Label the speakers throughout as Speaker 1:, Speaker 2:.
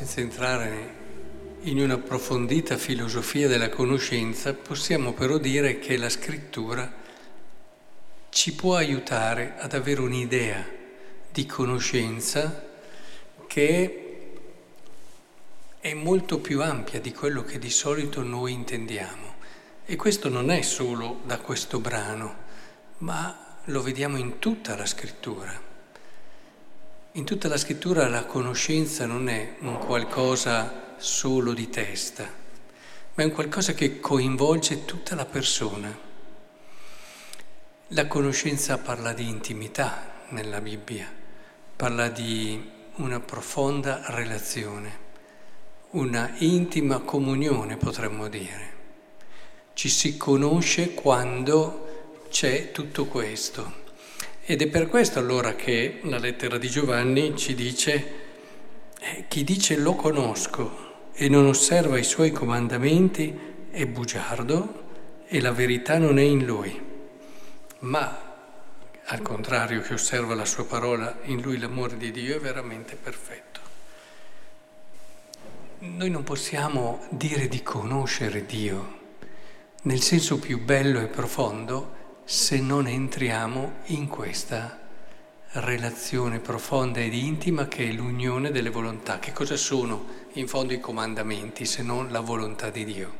Speaker 1: senza entrare in un'approfondita filosofia della conoscenza, possiamo però dire che la scrittura ci può aiutare ad avere un'idea di conoscenza che è molto più ampia di quello che di solito noi intendiamo. E questo non è solo da questo brano, ma lo vediamo in tutta la scrittura. In tutta la scrittura la conoscenza non è un qualcosa solo di testa, ma è un qualcosa che coinvolge tutta la persona. La conoscenza parla di intimità nella Bibbia, parla di una profonda relazione, una intima comunione potremmo dire. Ci si conosce quando c'è tutto questo. Ed è per questo allora che la lettera di Giovanni ci dice, eh, chi dice lo conosco e non osserva i suoi comandamenti è bugiardo e la verità non è in lui. Ma al contrario che osserva la sua parola, in lui l'amore di Dio è veramente perfetto. Noi non possiamo dire di conoscere Dio nel senso più bello e profondo se non entriamo in questa relazione profonda ed intima che è l'unione delle volontà. Che cosa sono in fondo i comandamenti se non la volontà di Dio?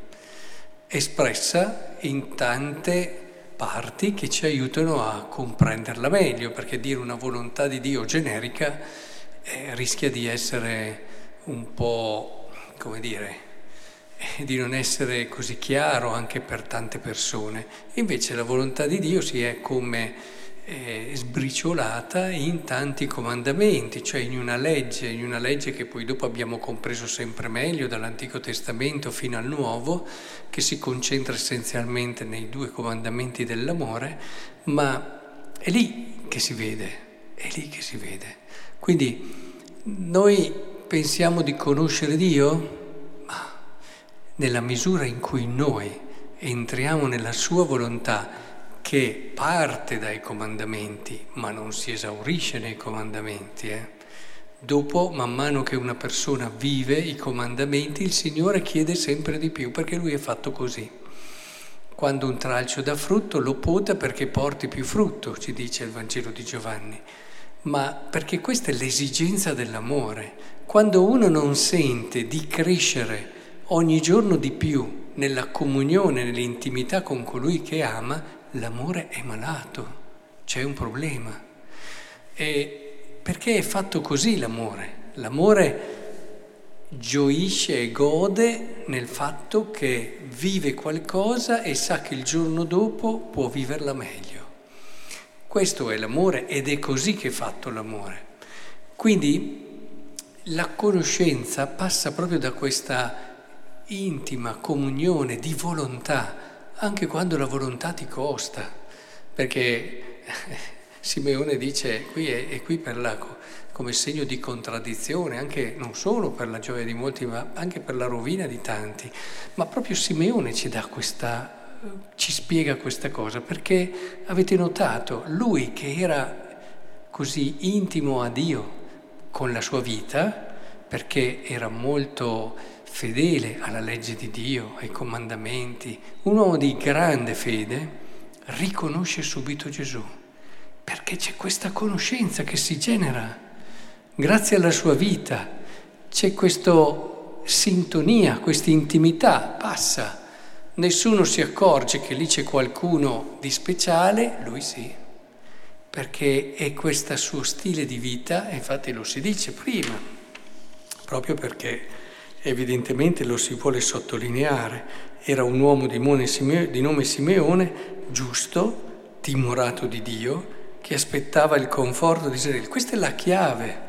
Speaker 1: Espressa in tante parti che ci aiutano a comprenderla meglio, perché dire una volontà di Dio generica eh, rischia di essere un po', come dire, di non essere così chiaro anche per tante persone. Invece la volontà di Dio si è come eh, sbriciolata in tanti comandamenti, cioè in una legge, in una legge che poi dopo abbiamo compreso sempre meglio dall'Antico Testamento fino al Nuovo, che si concentra essenzialmente nei due comandamenti dell'amore, ma è lì che si vede, è lì che si vede. Quindi noi pensiamo di conoscere Dio? Nella misura in cui noi entriamo nella sua volontà che parte dai comandamenti, ma non si esaurisce nei comandamenti. Eh? Dopo, man mano che una persona vive i comandamenti, il Signore chiede sempre di più, perché Lui è fatto così. Quando un tralcio dà frutto, lo pota perché porti più frutto, ci dice il Vangelo di Giovanni. Ma perché questa è l'esigenza dell'amore. Quando uno non sente di crescere, ogni giorno di più nella comunione, nell'intimità con colui che ama, l'amore è malato, c'è un problema. E perché è fatto così l'amore? L'amore gioisce e gode nel fatto che vive qualcosa e sa che il giorno dopo può viverla meglio. Questo è l'amore ed è così che è fatto l'amore. Quindi la conoscenza passa proprio da questa intima comunione di volontà, anche quando la volontà ti costa, perché Simeone dice qui è, è qui per la, come segno di contraddizione, anche non solo per la gioia di molti, ma anche per la rovina di tanti. Ma proprio Simeone ci dà questa ci spiega questa cosa, perché avete notato, lui che era così intimo a Dio con la sua vita, perché era molto fedele alla legge di Dio, ai comandamenti, un uomo di grande fede, riconosce subito Gesù, perché c'è questa conoscenza che si genera. Grazie alla sua vita, c'è questa sintonia, questa intimità, passa, nessuno si accorge che lì c'è qualcuno di speciale, lui sì, perché è questo suo stile di vita, infatti lo si dice prima, proprio perché evidentemente lo si vuole sottolineare, era un uomo di nome Simeone, giusto, timorato di Dio, che aspettava il conforto di Israele. Questa è la chiave.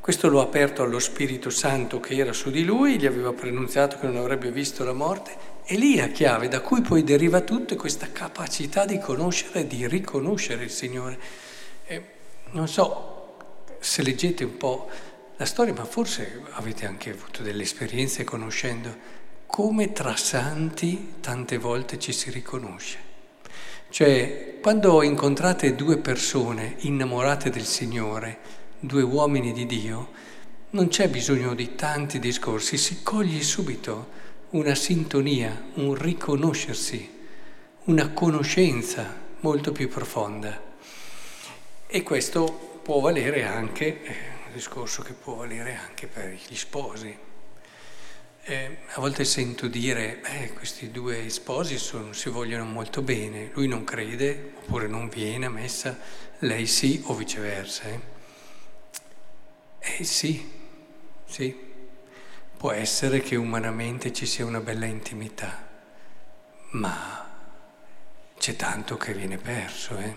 Speaker 1: Questo lo ha aperto allo Spirito Santo che era su di lui, gli aveva pronunziato che non avrebbe visto la morte. E lì la chiave da cui poi deriva tutto è questa capacità di conoscere e di riconoscere il Signore. E non so se leggete un po' la storia, ma forse avete anche avuto delle esperienze conoscendo come tra santi tante volte ci si riconosce. Cioè, quando incontrate due persone innamorate del Signore, due uomini di Dio, Non c'è bisogno di tanti discorsi, si coglie subito una sintonia, un riconoscersi, una conoscenza molto più profonda. E questo può valere anche, un discorso che può valere anche per gli sposi. Eh, a volte sento dire, eh, questi due sposi sono, si vogliono molto bene, lui non crede oppure non viene a messa, lei sì o viceversa. Eh, eh sì, sì, può essere che umanamente ci sia una bella intimità, ma c'è tanto che viene perso. Eh?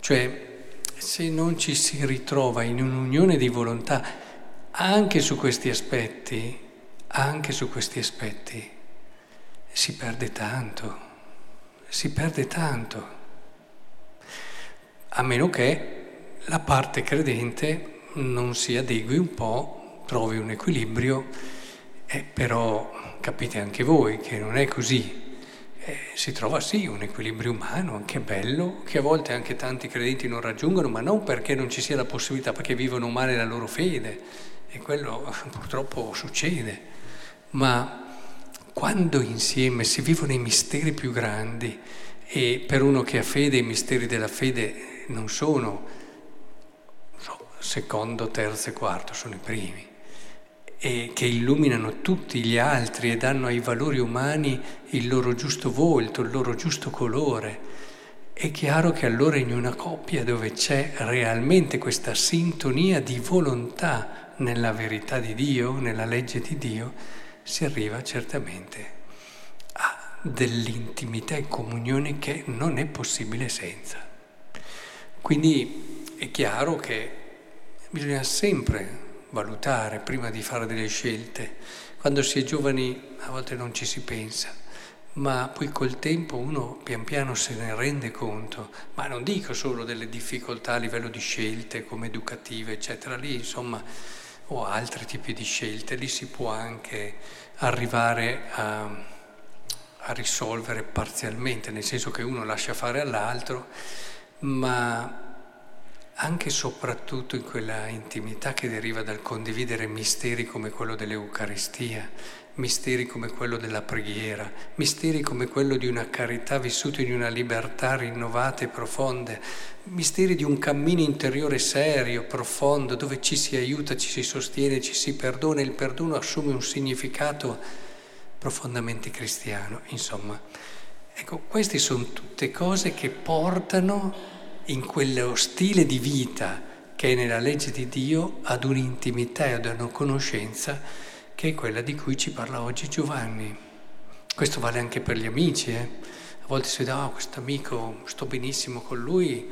Speaker 1: Cioè, se non ci si ritrova in un'unione di volontà anche su questi aspetti, anche su questi aspetti si perde tanto, si perde tanto, a meno che la parte credente non si adegui un po', trovi un equilibrio, eh, però capite anche voi che non è così. Eh, si trova sì un equilibrio umano, anche bello, che a volte anche tanti credenti non raggiungono, ma non perché non ci sia la possibilità, perché vivono male la loro fede, e quello purtroppo succede. Ma quando insieme si vivono i misteri più grandi, e per uno che ha fede i misteri della fede non sono so, secondo, terzo e quarto, sono i primi, e che illuminano tutti gli altri e danno ai valori umani il loro giusto volto, il loro giusto colore. È chiaro che allora in una coppia dove c'è realmente questa sintonia di volontà nella verità di Dio, nella legge di Dio, si arriva certamente a dell'intimità e comunione che non è possibile senza. Quindi è chiaro che bisogna sempre valutare prima di fare delle scelte. Quando si è giovani a volte non ci si pensa, ma poi col tempo uno pian piano se ne rende conto, ma non dico solo delle difficoltà a livello di scelte come educative, eccetera, lì insomma o altri tipi di scelte, lì si può anche arrivare a, a risolvere parzialmente, nel senso che uno lascia fare all'altro, ma anche e soprattutto in quella intimità che deriva dal condividere misteri come quello dell'Eucaristia, misteri come quello della preghiera, misteri come quello di una carità vissuta in una libertà rinnovata e profonda, misteri di un cammino interiore serio, profondo, dove ci si aiuta, ci si sostiene, ci si perdona e il perdono assume un significato profondamente cristiano. Insomma, ecco, queste sono tutte cose che portano in quello stile di vita che è nella legge di Dio ad un'intimità e ad una conoscenza che è quella di cui ci parla oggi Giovanni. Questo vale anche per gli amici. Eh? A volte si dice, oh, questo amico, sto benissimo con lui,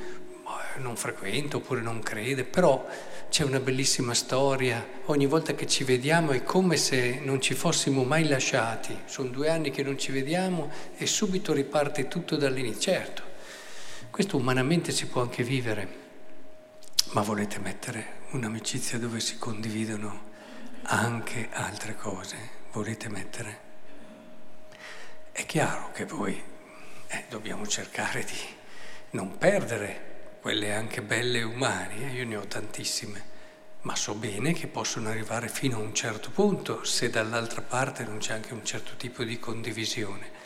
Speaker 1: non frequento oppure non crede, però c'è una bellissima storia, ogni volta che ci vediamo è come se non ci fossimo mai lasciati, sono due anni che non ci vediamo e subito riparte tutto dall'inizio. Certo, questo umanamente si può anche vivere, ma volete mettere un'amicizia dove si condividono anche altre cose? Volete mettere? È chiaro che poi eh, dobbiamo cercare di non perdere quelle anche belle umane, eh? io ne ho tantissime, ma so bene che possono arrivare fino a un certo punto se dall'altra parte non c'è anche un certo tipo di condivisione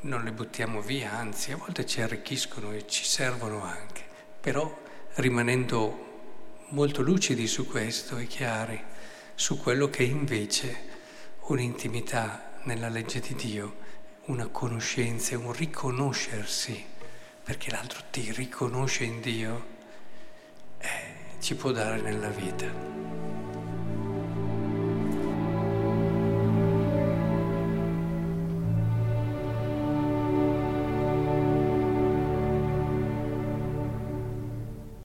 Speaker 1: non le buttiamo via, anzi a volte ci arricchiscono e ci servono anche, però rimanendo molto lucidi su questo e chiari su quello che invece un'intimità nella legge di Dio, una conoscenza, un riconoscersi, perché l'altro ti riconosce in Dio, eh, ci può dare nella vita.